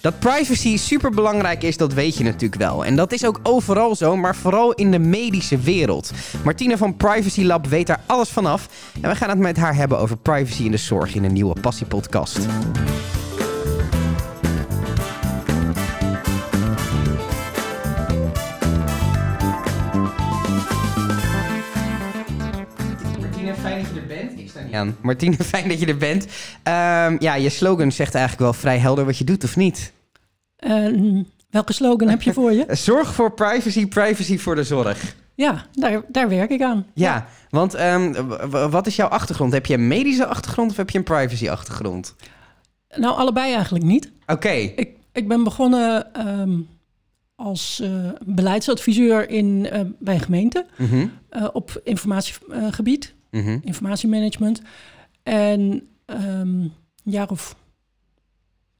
Dat privacy super belangrijk is, dat weet je natuurlijk wel. En dat is ook overal zo, maar vooral in de medische wereld. Martine van Privacy Lab weet daar alles vanaf. En we gaan het met haar hebben over privacy in de zorg in een nieuwe Passiepodcast. Martine, aan. Martine, fijn dat je er bent. Ehm, ja, je slogan zegt eigenlijk wel vrij helder wat je doet, of niet? Uh, welke slogan heb je voor je? Zorg voor privacy, privacy voor de zorg. Ja, daar, daar werk ik aan. Ja, want um, wat is jouw achtergrond? Heb je een medische achtergrond of heb je een privacy achtergrond? Nou, allebei eigenlijk niet. Oké. Ik, ik ben begonnen um, als uh, beleidsadviseur in, uh, bij een gemeente mm -hmm. uh, op informatiegebied, mm -hmm. informatiemanagement. En um, een jaar of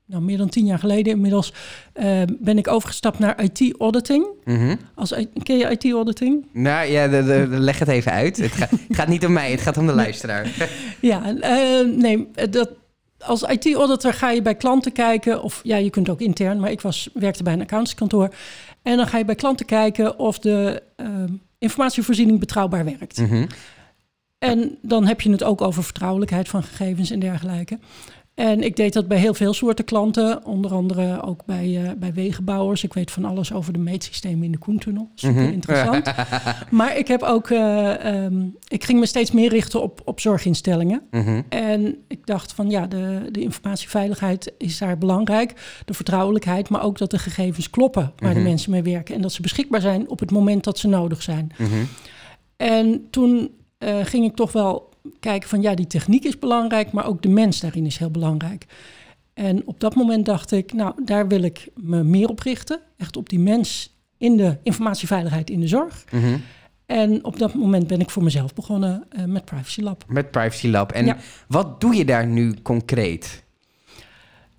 nou, meer dan tien jaar geleden inmiddels uh, ben ik overgestapt naar IT-auditing. Mm -hmm. Als, ken je IT-auditing? Nou ja, de, de, de, leg het even uit. Het, ga, het, gaat niet om mij, het gaat om de luisteraar. ja, uh, nee, dat, als IT-auditor ga je bij klanten kijken... of ja, je kunt ook intern, maar ik was, werkte bij een accountantskantoor... en dan ga je bij klanten kijken of de uh, informatievoorziening betrouwbaar werkt. Mm -hmm. En dan heb je het ook over vertrouwelijkheid van gegevens en dergelijke. En ik deed dat bij heel veel soorten klanten, onder andere ook bij, uh, bij wegenbouwers. Ik weet van alles over de meetsystemen in de Koentunnel. Super mm -hmm. interessant. maar ik heb ook, uh, um, ik ging me steeds meer richten op, op zorginstellingen. Mm -hmm. En ik dacht van ja, de, de informatieveiligheid is daar belangrijk. De vertrouwelijkheid, maar ook dat de gegevens kloppen waar mm -hmm. de mensen mee werken. En dat ze beschikbaar zijn op het moment dat ze nodig zijn. En toen uh, ging ik toch wel kijken van ja, die techniek is belangrijk, maar ook de mens daarin is heel belangrijk. En op dat moment dacht ik, nou, daar wil ik me meer op richten. Echt op die mens in de informatieveiligheid in de zorg. Mm -hmm. En op dat moment ben ik voor mezelf begonnen uh, met Privacy Lab. Met Privacy Lab. En ja. wat doe je daar nu concreet?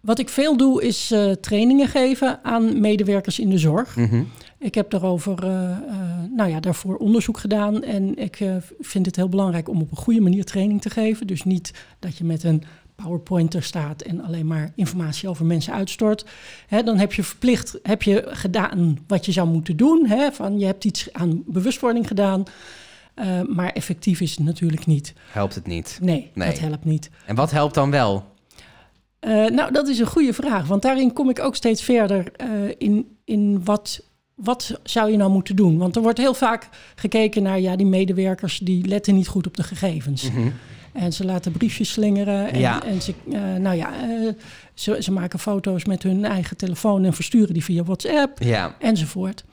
Wat ik veel doe is uh, trainingen geven aan medewerkers in de zorg. Mm -hmm. Ik heb daarover, uh, uh, nou ja, daarvoor onderzoek gedaan. En ik vind het heel belangrijk om op een goede manier training te geven. Dus niet dat je met een PowerPointer staat en alleen maar informatie over mensen uitstort. Hè, dan heb je verplicht, heb je gedaan wat je zou moeten doen. Hè, van je hebt iets aan bewustwording gedaan. maar effectief is het natuurlijk niet. Helpt het niet? Nee, nee. dat helpt niet. En wat helpt dan wel? Nou, dat is een goede vraag. Want daarin kom ik ook steeds verder in, in wat wat zou je nou moeten doen? Want er wordt heel vaak gekeken naar, ja, die medewerkers die letten niet goed op de gegevens. Mm -hmm. En ze laten briefjes slingeren. En, ja. en ze, uh, nou ja, uh, ze, ze, maken foto's met hun eigen telefoon en versturen die via WhatsApp ja. enzovoort.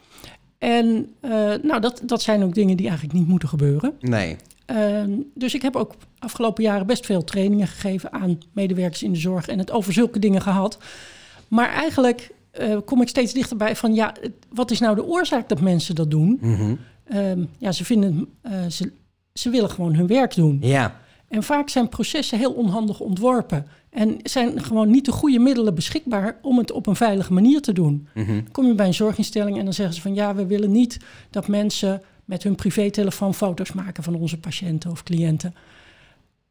En uh, nou, dat, dat zijn ook dingen die eigenlijk niet moeten gebeuren. Nee. Ehm, dus ik heb ook afgelopen jaren best veel trainingen gegeven aan medewerkers in de zorg en het over zulke dingen gehad. Maar eigenlijk uh, kom ik steeds dichterbij van ja, wat is nou de oorzaak dat mensen dat doen? Mm -hmm. um, ja, ze vinden, uh, ze, ze willen gewoon hun werk doen. Ja. En vaak zijn processen heel onhandig ontworpen. En zijn gewoon niet de goede middelen beschikbaar om het op een veilige manier te doen. Mm -hmm. Dan kom je bij een zorginstelling en dan zeggen ze van ja, we willen niet dat mensen met hun privételefoon foto's maken van onze patiënten of cliënten.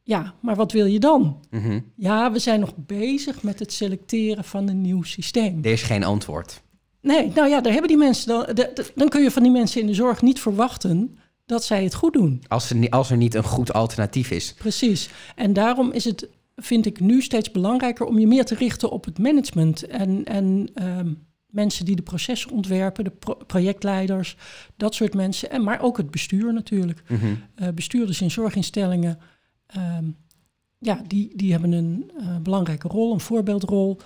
Ja, maar wat wil je dan? Mm -hmm. Ja, we zijn nog bezig met het selecteren van een nieuw systeem. Er is geen antwoord. Nee, nou ja, daar hebben die mensen dan, de, de, dan kun je van die mensen in de zorg niet verwachten dat zij het goed doen. Als er, als er niet een goed alternatief is. Precies. En daarom is het, vind ik nu steeds belangrijker om je meer te richten op het management en, en um, mensen die de processen ontwerpen, de pro projectleiders, dat soort mensen. En maar ook het bestuur natuurlijk. Mm -hmm. uh, bestuurders in zorginstellingen. Um, ja, die, die hebben een uh, belangrijke rol, een voorbeeldrol.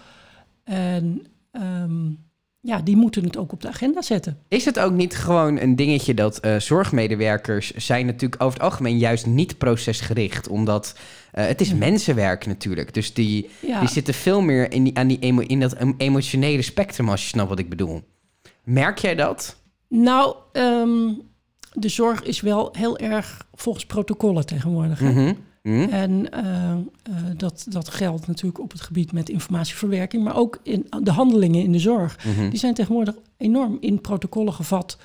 En um, ja, die moeten het ook op de agenda zetten. Is het ook niet gewoon een dingetje dat uh, zorgmedewerkers zijn natuurlijk over het algemeen juist niet procesgericht, omdat uh, het is ja. mensenwerk natuurlijk. Dus die, ja. die zitten veel meer in, die, aan die emo, in dat emotionele spectrum, als je snapt wat ik bedoel. Merk jij dat? Nou, um, de zorg is wel heel erg volgens protocollen tegenwoordig. Mm -hmm. Mm. En uh, uh, dat, dat geldt natuurlijk op het gebied met informatieverwerking, maar ook in de handelingen in de zorg. Mm -hmm. Die zijn tegenwoordig enorm in protocollen gevat,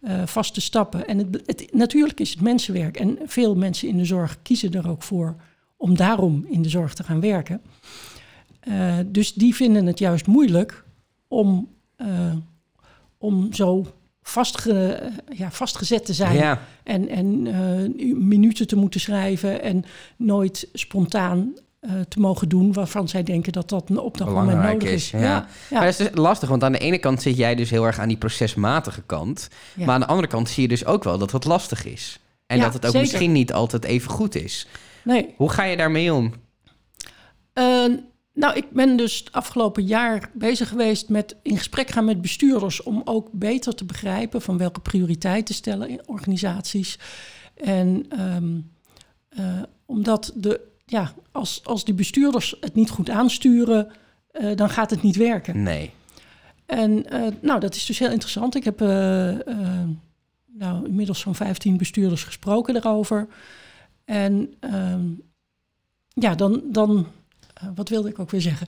uh, vaste stappen. En het, het, natuurlijk is het mensenwerk en veel mensen in de zorg kiezen er ook voor om daarom in de zorg te gaan werken. dus die vinden het juist moeilijk om, om zo vastge, ja, vastgezet te zijn. En, en minuten te moeten schrijven en nooit spontaan uh, te mogen doen waarvan zij denken dat dat op dat moment nodig is. Ja. Ja. Maar dat is dus lastig, want aan de ene kant zit jij dus heel erg aan die procesmatige kant. Maar aan de andere kant zie je dus ook wel dat het lastig is. En dat het ook misschien niet altijd even goed is. Nee. Hoe ga je daarmee om? Uh, nou, ik ben dus het afgelopen jaar bezig geweest met in gesprek gaan met bestuurders om ook beter te begrijpen van welke prioriteiten stellen in organisaties. En um, uh, omdat de ja, als, als die bestuurders het niet goed aansturen, uh, dan gaat het niet werken. Nee. En uh, nou, dat is dus heel interessant. Ik heb nou, inmiddels zo'n 15 bestuurders gesproken daarover. En ehm, ja, dan, dan wat wilde ik ook weer zeggen?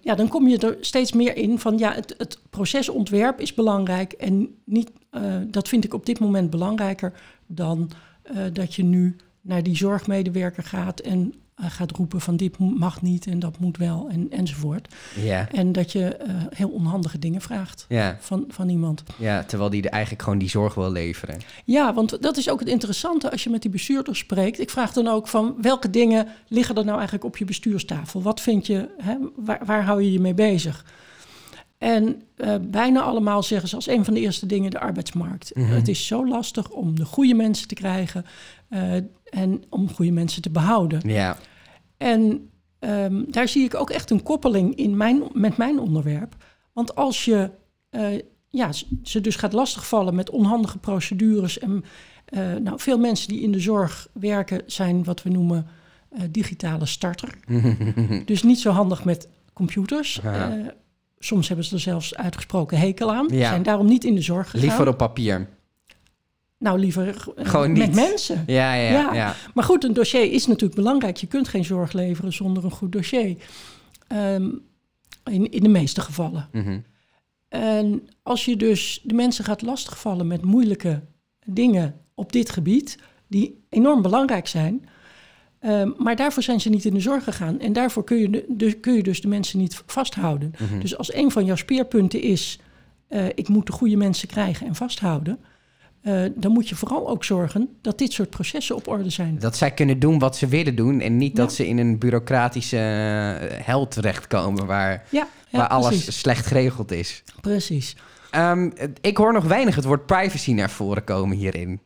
ja, dan kom je er steeds meer in van ja, het, het procesontwerp is belangrijk. En niet, dat vind ik op dit moment belangrijker dan dat je nu naar die zorgmedewerker gaat en uh, gaat roepen van dit mag niet en dat moet wel en, enzovoort. Ja. En dat je uh, heel onhandige dingen vraagt ja. van, van iemand. Ja, terwijl die eigenlijk gewoon die zorg wil leveren. Ja, want dat is ook het interessante als je met die bestuurder spreekt. Ik vraag dan ook van welke dingen liggen er nou eigenlijk op je bestuurstafel? Wat vind je, hè, waar, waar hou je je mee bezig? En uh, bijna allemaal zeggen ze als een van de eerste dingen de arbeidsmarkt. Mm -hmm. Het is zo lastig om de goede mensen te krijgen. Uh, en om goede mensen te behouden. Ja. En um, daar zie ik ook echt een koppeling in mijn, met mijn onderwerp. Want als je uh, ja, ze dus gaat lastigvallen met onhandige procedures. En nou, veel mensen die in de zorg werken zijn wat we noemen digitale starter. dus niet zo handig met computers. Ja. Soms hebben ze er zelfs uitgesproken hekel aan. Ja. Zijn daarom niet in de zorg gegaan. Liever op papier. Nou, liever Gewoon met mensen. Ja, ja, ja, ja, Maar goed, een dossier is natuurlijk belangrijk. Je kunt geen zorg leveren zonder een goed dossier. Um, in, in de meeste gevallen. Mm -hmm. En als je dus de mensen gaat lastigvallen met moeilijke dingen op dit gebied, die enorm belangrijk zijn, um, maar daarvoor zijn ze niet in de zorg gegaan. En daarvoor kun je, de, dus, kun je dus de mensen niet vasthouden. Mm -hmm. Dus als een van jouw speerpunten is, uh, ik moet de goede mensen krijgen en vasthouden, uh, dan moet je vooral ook zorgen dat dit soort processen op orde zijn. Dat zij kunnen doen wat ze willen doen en niet dat ze in een bureaucratische uh, hel terechtkomen waar, ja, ja, waar alles slecht geregeld is. Precies. Um, ik hoor nog weinig het woord privacy naar voren komen hierin.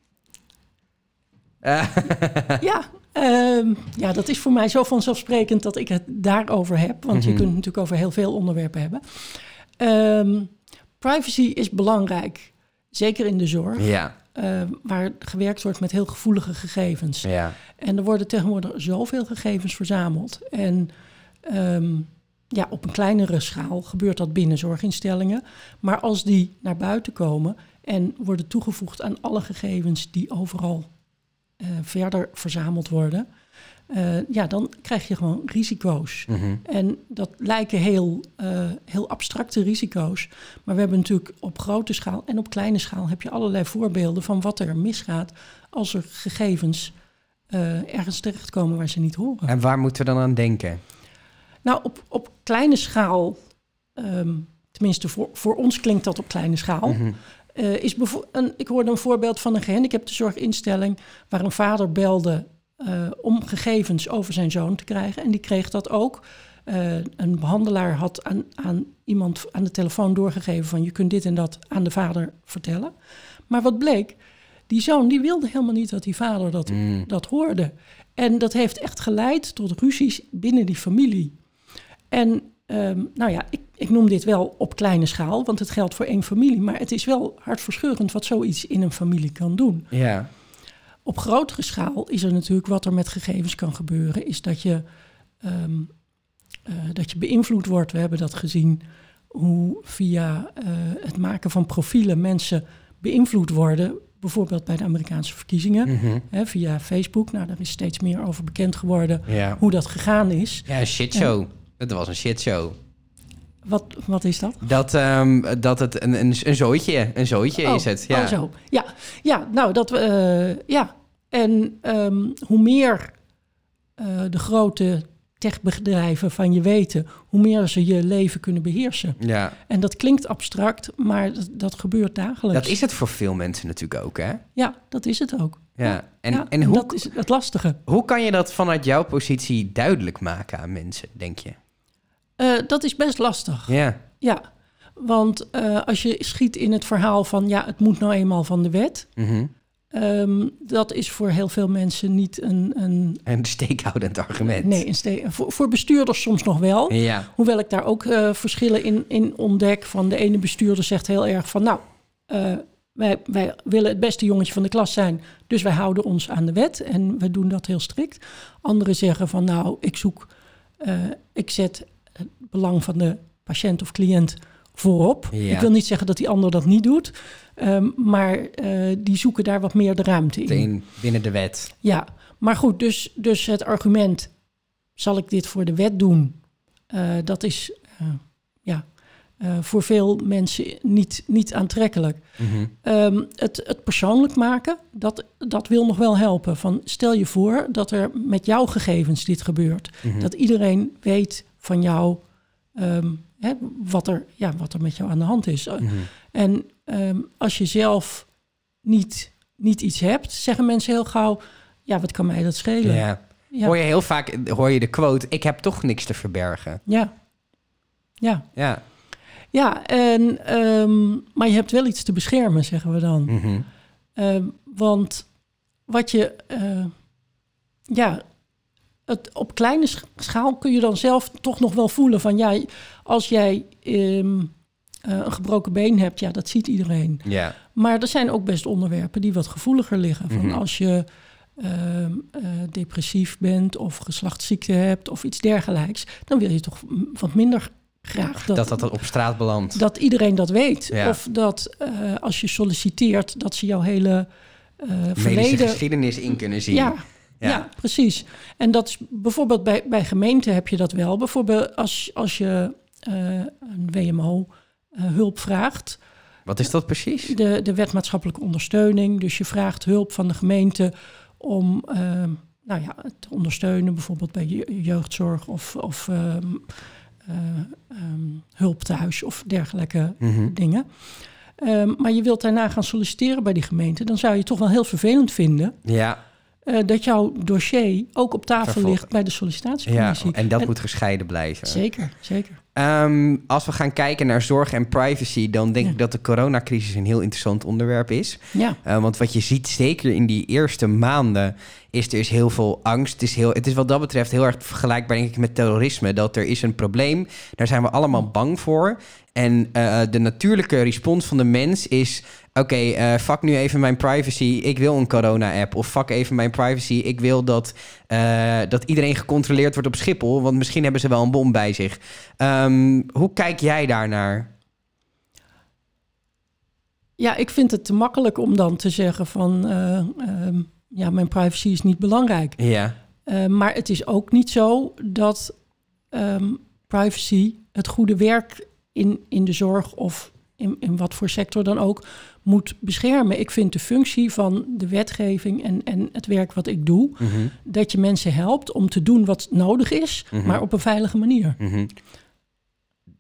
Uh. ja, um, ja, dat is voor mij zo vanzelfsprekend dat ik het daarover heb. Want mm -hmm. je mhm. kunt het natuurlijk over heel veel onderwerpen hebben. Um, privacy is belangrijk. Zeker in de zorg. Ja. Uh, waar gewerkt wordt met heel gevoelige gegevens. Ja. En er worden tegenwoordig zoveel gegevens verzameld. En um, ja, op een kleinere schaal gebeurt dat binnen zorginstellingen. Maar als die naar buiten komen en worden toegevoegd aan alle gegevens die overal verder verzameld worden, uh, ja, dan krijg je gewoon risico's. Mm -hmm. En dat lijken heel, uh, heel abstracte risico's. Maar we hebben natuurlijk op grote schaal en op kleine schaal heb je allerlei voorbeelden van wat er misgaat als er gegevens ergens terechtkomen waar ze niet horen. En waar moeten we dan aan denken? Nou, op, op kleine schaal, um, tenminste voor, voor ons klinkt dat op kleine schaal. Mm -hmm. Uh, is een, ik hoorde een voorbeeld van een gehandicaptenzorginstelling waar een vader belde uh, om gegevens over zijn zoon te krijgen. En die kreeg dat ook. Uh, een behandelaar had aan, aan iemand aan de telefoon doorgegeven van je kunt dit en dat aan de vader vertellen. Maar wat bleek, die zoon die wilde helemaal niet dat die vader dat, mm. dat hoorde. En dat heeft echt geleid tot ruzies binnen die familie. En um, nou ja, ik, ik noem dit wel op kleine schaal, want het geldt voor één familie. Maar het is wel hartverscheurend wat zoiets in een familie kan doen. Ja. Op grotere schaal is er natuurlijk wat er met gegevens kan gebeuren, is dat je, um, uh, dat je beïnvloed wordt. We hebben dat gezien hoe via uh, het maken van profielen mensen beïnvloed worden. Bijvoorbeeld bij de Amerikaanse verkiezingen, mm -hmm. hè, via Facebook. Nou, daar is steeds meer over bekend geworden ja. hoe dat gegaan is. Ja, een shitshow. Het was een shitshow. Wat, wat is dat? Dat, um, dat het een, een, een zooitje, een zooitje oh, is het. Ja. Oh, zo. Ja, ja nou, dat, uh, ja, en um, hoe meer uh, de grote techbedrijven van je weten, hoe meer ze je leven kunnen beheersen. Ja. En dat klinkt abstract, maar dat, dat gebeurt dagelijks. Dat is het voor veel mensen natuurlijk ook, hè? Ja, dat is het ook. Ja. En, Ja, en hoe, dat is het lastige. hoe kan je dat vanuit jouw positie duidelijk maken aan mensen, denk je? Eh, dat is best lastig. Ja. Ja, want eh, als je schiet in het verhaal van ja, het moet nou eenmaal van de wet. Mhm. ehm, dat is voor heel veel mensen niet een. een Een steekhoudend argument. nee, een voor, voor bestuurders soms nog wel. Ja. Hoewel ik daar ook eh, verschillen in, in ontdek. Van de ene bestuurder zegt heel erg van nou, wij, wij willen het beste jongetje van de klas zijn. Dus wij houden ons aan de wet en we doen dat heel strikt. Anderen zeggen van nou, ik zoek, ik zet belang van de patiënt of cliënt voorop. Ja. Ik wil niet zeggen dat die ander dat niet doet. ehm, maar eh, die zoeken daar wat meer de ruimte in. In, binnen de wet. Ja, maar goed, dus, dus het argument, zal ik dit voor de wet doen? Eh, dat is eh, ja, voor veel mensen niet, niet aantrekkelijk. Mhm. Ehm, het, het persoonlijk maken, dat, dat wil nog wel helpen. Van, stel je voor dat er met jouw gegevens dit gebeurt. Mhm. Dat iedereen weet van jou ehm, hè, wat, er, ja, wat er met jou aan de hand is. Mhm. En ehm, als je zelf niet, niet iets hebt, zeggen mensen heel gauw... ja, wat kan mij dat schelen? Ja. ja. Hoor je heel vaak hoor je de quote: Ik heb toch niks te verbergen. ja. ja. Ja. Ja, en, ehm, maar je hebt wel iets te beschermen, zeggen we dan. Mhm. Want wat je, eh, ja, het, op kleine sch- schaal kun je dan zelf toch nog wel voelen van, ja, als jij ehm, eh, een gebroken been hebt, ja, dat ziet iedereen. Ja. Maar er zijn ook best onderwerpen die wat gevoeliger liggen. Van Mhm. als je ehm, eh, depressief bent of geslachtsziekte hebt of iets dergelijks, dan wil je toch wat minder graag dat, Dat dat op straat belandt. dat iedereen dat weet. Ja. Of dat eh, als je solliciteert, dat ze jouw hele verleden. geschiedenis in kunnen zien. Ja, Ja. ja. precies. En dat is bijvoorbeeld bij, bij gemeenten heb je dat wel. Bijvoorbeeld als, als je eh, een WMO eh, hulp vraagt. Wat is dat precies? De, de wet maatschappelijke ondersteuning. Dus je vraagt hulp van de gemeente om ehm, nou ja, te ondersteunen, bijvoorbeeld bij je- jeugdzorg of, of ehm, eh, ehm, hulp thuis of dergelijke Mhm. dingen. Maar je wilt daarna gaan solliciteren bij die gemeente, dan zou je het toch wel heel vervelend vinden Ja, eh, dat jouw dossier ook op tafel Vervolg- ligt bij de ja, sollicitatiecommissie. en dat moet gescheiden blijven. Zeker, zeker. Ehm, als we gaan kijken naar zorg en privacy, dan denk Ja. ik dat de coronacrisis een heel interessant onderwerp is. Ja, Uh, want wat je ziet, zeker in die eerste maanden, is er is heel veel angst. Het is, heel, het is wat dat betreft heel erg vergelijkbaar denk ik, met terrorisme. Dat er is een probleem, daar zijn we allemaal bang voor. En uh, de natuurlijke respons van de mens is... oké, eh, fuck nu even mijn privacy, ik wil een corona-app. Of fuck even mijn privacy, ik wil dat, uh, dat iedereen gecontroleerd wordt op Schiphol... want misschien hebben ze wel een bom bij zich. Um, hoe kijk jij daarnaar? Ja, ik vind het te makkelijk om dan te zeggen van... Um, ja, mijn privacy is niet belangrijk. Ja. Uh, maar het is ook niet zo dat um, privacy het goede werk in, in de zorg... of in, in wat voor sector dan ook moet beschermen. Ik vind de functie van de wetgeving en, en het werk wat ik doe... Mm-hmm. dat je mensen helpt om te doen wat nodig is... Mm-hmm. maar op een veilige manier. Mm-hmm.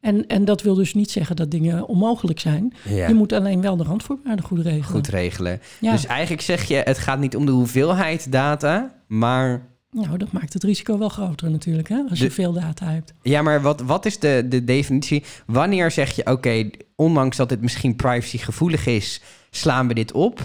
En, en dat wil dus niet zeggen dat dingen onmogelijk zijn. Ja. Je moet alleen wel de randvoorwaarden goed regelen. Goed regelen. Ja. Dus eigenlijk zeg je, het gaat niet om de hoeveelheid data, maar... Nou, dat maakt het risico wel groter natuurlijk, hè? als De- je veel data hebt. Ja, maar wat, wat is de, de definitie? Wanneer zeg je, oké, ondanks dat het misschien privacygevoelig is, slaan we dit op?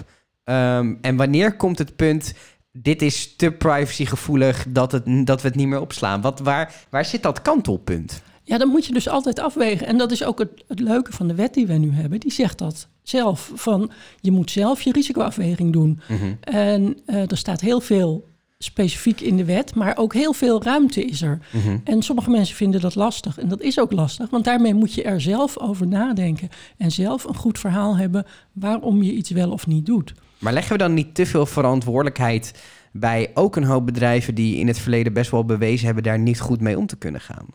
Um, en wanneer komt het punt, dit is te privacygevoelig dat, het, dat we het niet meer opslaan? Wat, waar, waar zit dat kantelpunt? Ja, dan moet je dus altijd afwegen. En dat is ook het, het leuke van de wet die we nu hebben. Die zegt dat zelf. Van, je moet zelf je risicoafweging doen. Mm-hmm. En uh, er staat heel veel specifiek in de wet, maar ook heel veel ruimte is er. Mm-hmm. En sommige mensen vinden dat lastig. En dat is ook lastig, want daarmee moet je er zelf over nadenken. En zelf een goed verhaal hebben waarom je iets wel of niet doet. Maar leggen we dan niet te veel verantwoordelijkheid bij ook een hoop bedrijven die in het verleden best wel bewezen hebben daar niet goed mee om te kunnen gaan?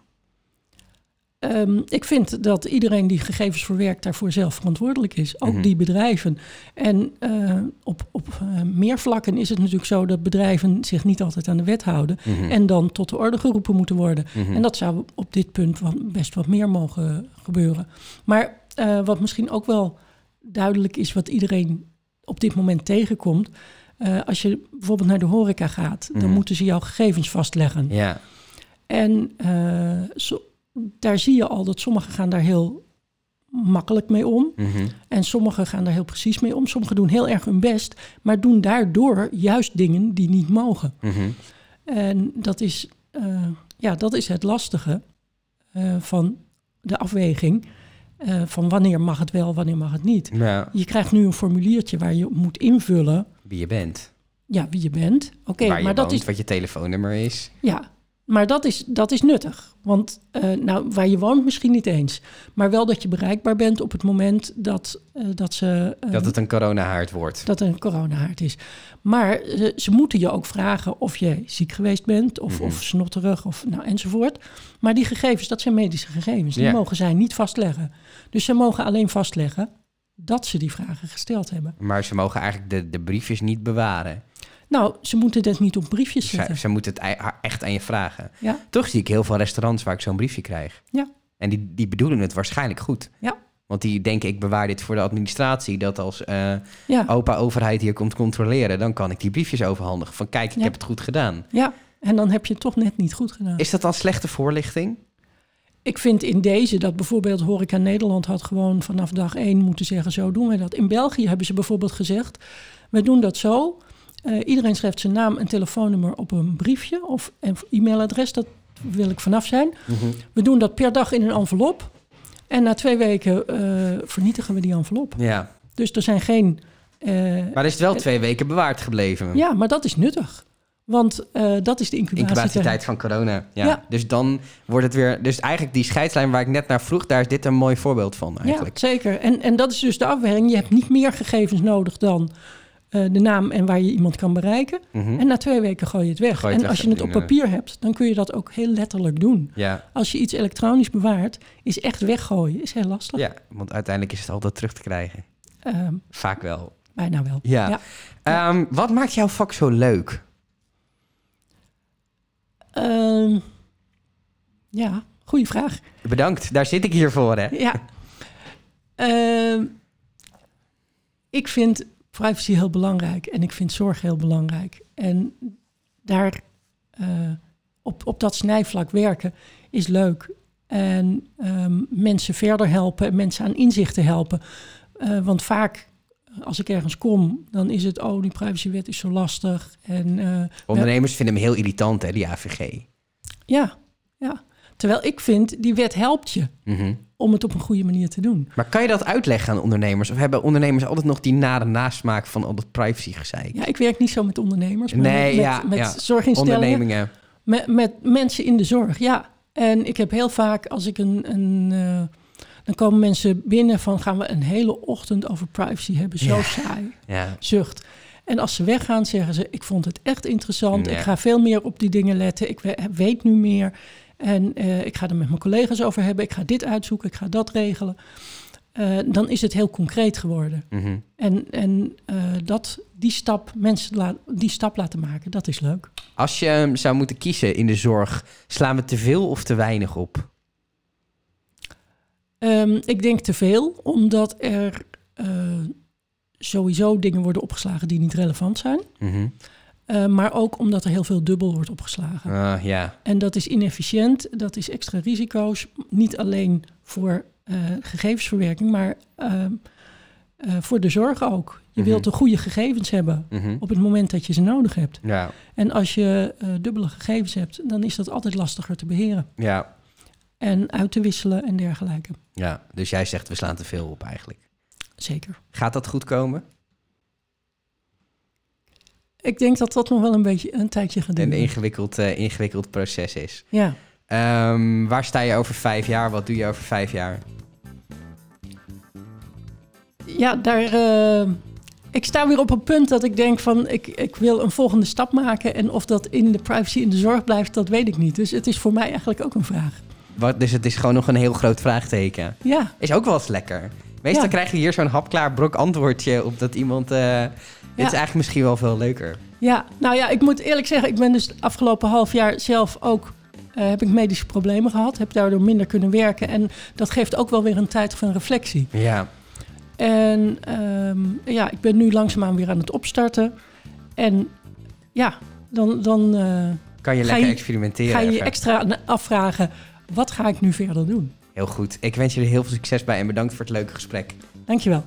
Ehm, ik vind dat iedereen die gegevens verwerkt daarvoor zelf verantwoordelijk is. Ook Mhm. die bedrijven. En eh, op, op eh, meer vlakken is het natuurlijk zo dat bedrijven zich niet altijd aan de wet houden. Mhm. En dan tot de orde geroepen moeten worden. Mhm. En dat zou op dit punt wat, best wat meer mogen gebeuren. Maar eh, wat misschien ook wel duidelijk is, wat iedereen op dit moment tegenkomt. als je bijvoorbeeld naar de horeca gaat, dan moeten ze jouw gegevens vastleggen. Ja. En zo- daar zie je al dat sommigen gaan daar heel makkelijk mee om. Mhm. En sommigen gaan daar heel precies mee om. Sommigen doen heel erg hun best, maar doen daardoor juist dingen die niet mogen. Mhm. En dat is, eh, ja, dat is het lastige eh, van de afweging. eh, van wanneer mag het wel, wanneer mag het niet. Ja, Je krijgt nu een formuliertje waar je moet invullen wie je bent. ja, wie je bent. Oké, maar dat is wat je telefoonnummer is. Ja, maar dat is, dat is nuttig. Want eh, nou, waar je woont misschien niet eens. Maar wel dat je bereikbaar bent op het moment dat, eh, dat, ze, eh, Dat het een coronahaard wordt. dat er een coronahaard is. Maar eh, ze moeten je ook vragen of je ziek geweest bent... of, Mhm. of snotterig of, nou, enzovoort. Maar die gegevens, dat zijn medische gegevens. Die Ja. mogen zij niet vastleggen. Dus ze mogen alleen vastleggen dat ze die vragen gesteld hebben. Maar ze mogen eigenlijk de, de briefjes niet bewaren. Nou, ze moeten dat niet op briefjes Ze, zetten. ze moeten het echt aan je vragen. Ja. Toch zie ik heel veel restaurants waar ik zo'n briefje krijg. Ja. En die, die bedoelen het waarschijnlijk goed. Ja. Want die denken, ik bewaar dit voor de administratie. Dat als eh, Ja. opa overheid hier komt controleren... dan kan ik die briefjes overhandigen. Van kijk, ik Ja. heb het goed gedaan. ja, en dan heb je het toch net niet goed gedaan. Is dat dan slechte voorlichting? Ik vind in deze dat bijvoorbeeld Horeca Nederland had gewoon vanaf dag één moeten zeggen: zo doen wij dat. In België hebben ze bijvoorbeeld gezegd: wij doen dat zo. Eh, iedereen schrijft zijn naam en telefoonnummer op een briefje of een e-mailadres. Dat wil ik vanaf zijn. We doen dat per dag in een envelop. En na twee weken eh, vernietigen we die envelop. Ja. Dus er zijn geen. eh, Maar er is het wel twee weken bewaard gebleven. ja, maar dat is nuttig. Want dat is de incubatietijd. Incubatietijd van corona. Ja. Ja. Dus dan wordt het weer... Dus eigenlijk die scheidslijn waar ik net naar vroeg... daar is dit een mooi voorbeeld van eigenlijk. Ja, zeker. En, en dat is dus de afweging. Je hebt niet meer gegevens nodig dan eh, de naam en waar je iemand kan bereiken. Mhm. En na twee weken gooi je het weg. Gooi je het en als je het op eh, papier hebt, dan kun je dat ook heel letterlijk doen. Ja. Als je iets elektronisch bewaart, is echt weggooien. Is heel lastig. ja, want uiteindelijk is het altijd terug te krijgen. Ehm, Vaak wel. bijna wel. Ja. Ja. Ehm, wat maakt jouw vak zo leuk? Ehm, ja, goede vraag. Bedankt, daar zit ik hier voor, hè? Ja. Ik vind privacy heel belangrijk en ik vind zorg heel belangrijk. En daar eh, op, op dat snijvlak werken is leuk. En ehm, mensen verder helpen en mensen aan inzichten helpen. Eh, want vaak, als ik ergens kom, dan is het... oh, die privacywet is zo lastig. En eh, Ondernemers vinden hem heel irritant, hè, die AVG. ja, ja. Terwijl ik vind, die wet helpt je Mhm. om het op een goede manier te doen. Maar kan je dat uitleggen aan ondernemers? Of hebben ondernemers altijd nog die nare nasmaak van al dat privacy-gezeik? Ja, ik werk niet zo met ondernemers, maar Nee, met, ja, met ja. zorginstellingen. Ondernemingen. Met, met mensen in de zorg, ja. En ik heb heel vaak, als ik een... een eh, dan komen mensen binnen van... gaan we een hele ochtend over privacy hebben. Zo Ja. saai. Ja. Zucht. En als ze weggaan, zeggen ze... ik vond het echt interessant. Ja. Ik ga veel meer op die dingen letten. Ik we- weet nu meer. En eh, ik ga er met mijn collega's over hebben. Ik ga dit uitzoeken. Ik ga dat regelen. Eh, dan is het heel concreet geworden. Mhm. En, en eh, dat, die, stap, mensen la- die stap laten maken, dat is leuk. Als je zou moeten kiezen in de zorg, slaan we te veel of te weinig op? Ehm, ik denk te veel, omdat er sowieso dingen worden opgeslagen die niet relevant zijn. Mhm. Eh, maar ook omdat er heel veel dubbel wordt opgeslagen. Ja. En dat is inefficiënt, dat is extra risico's. Niet alleen voor eh, gegevensverwerking, maar ehm, eh, voor de zorg ook. Je Mhm. wilt de goede gegevens hebben Mhm. op het moment dat je ze nodig hebt. Ja. En als je dubbele gegevens hebt, dan is dat altijd lastiger te beheren. Ja. En uit te wisselen en dergelijke. ja. Dus jij zegt we slaan te veel op eigenlijk. Zeker. Gaat dat goed komen? Ik denk dat dat nog wel een beetje een tijdje gaat Een ingewikkeld, eh, ingewikkeld proces is. Ja. Ehm, waar sta je over vijf jaar? Wat doe je over vijf jaar? ja, daar. eh, ik sta weer op een punt dat ik denk van ik, ik wil een volgende stap maken. En of dat in de privacy in de zorg blijft, dat weet ik niet. Dus het is voor mij eigenlijk ook een vraag. Wat, dus het is gewoon nog een heel groot vraagteken. Ja. Is ook wel eens lekker. Meestal Ja. krijg je hier zo'n hapklaar brok antwoordje op dat iemand... eh dit is eigenlijk misschien wel veel leuker. Ja, nou ja, ik moet eerlijk zeggen, ik ben dus het afgelopen half jaar zelf ook eh, heb ik medische problemen gehad, heb daardoor minder kunnen werken en dat geeft ook wel weer een tijd van reflectie. Ja. En ehm, ja, ik ben nu langzaamaan weer aan het opstarten en ja, dan, dan eh, Kan je lekker je- experimenteren. ga je je even. extra afvragen, wat ga ik nu verder doen? Heel goed. Ik wens jullie heel veel succes bij en bedankt voor het leuke gesprek. Dankjewel.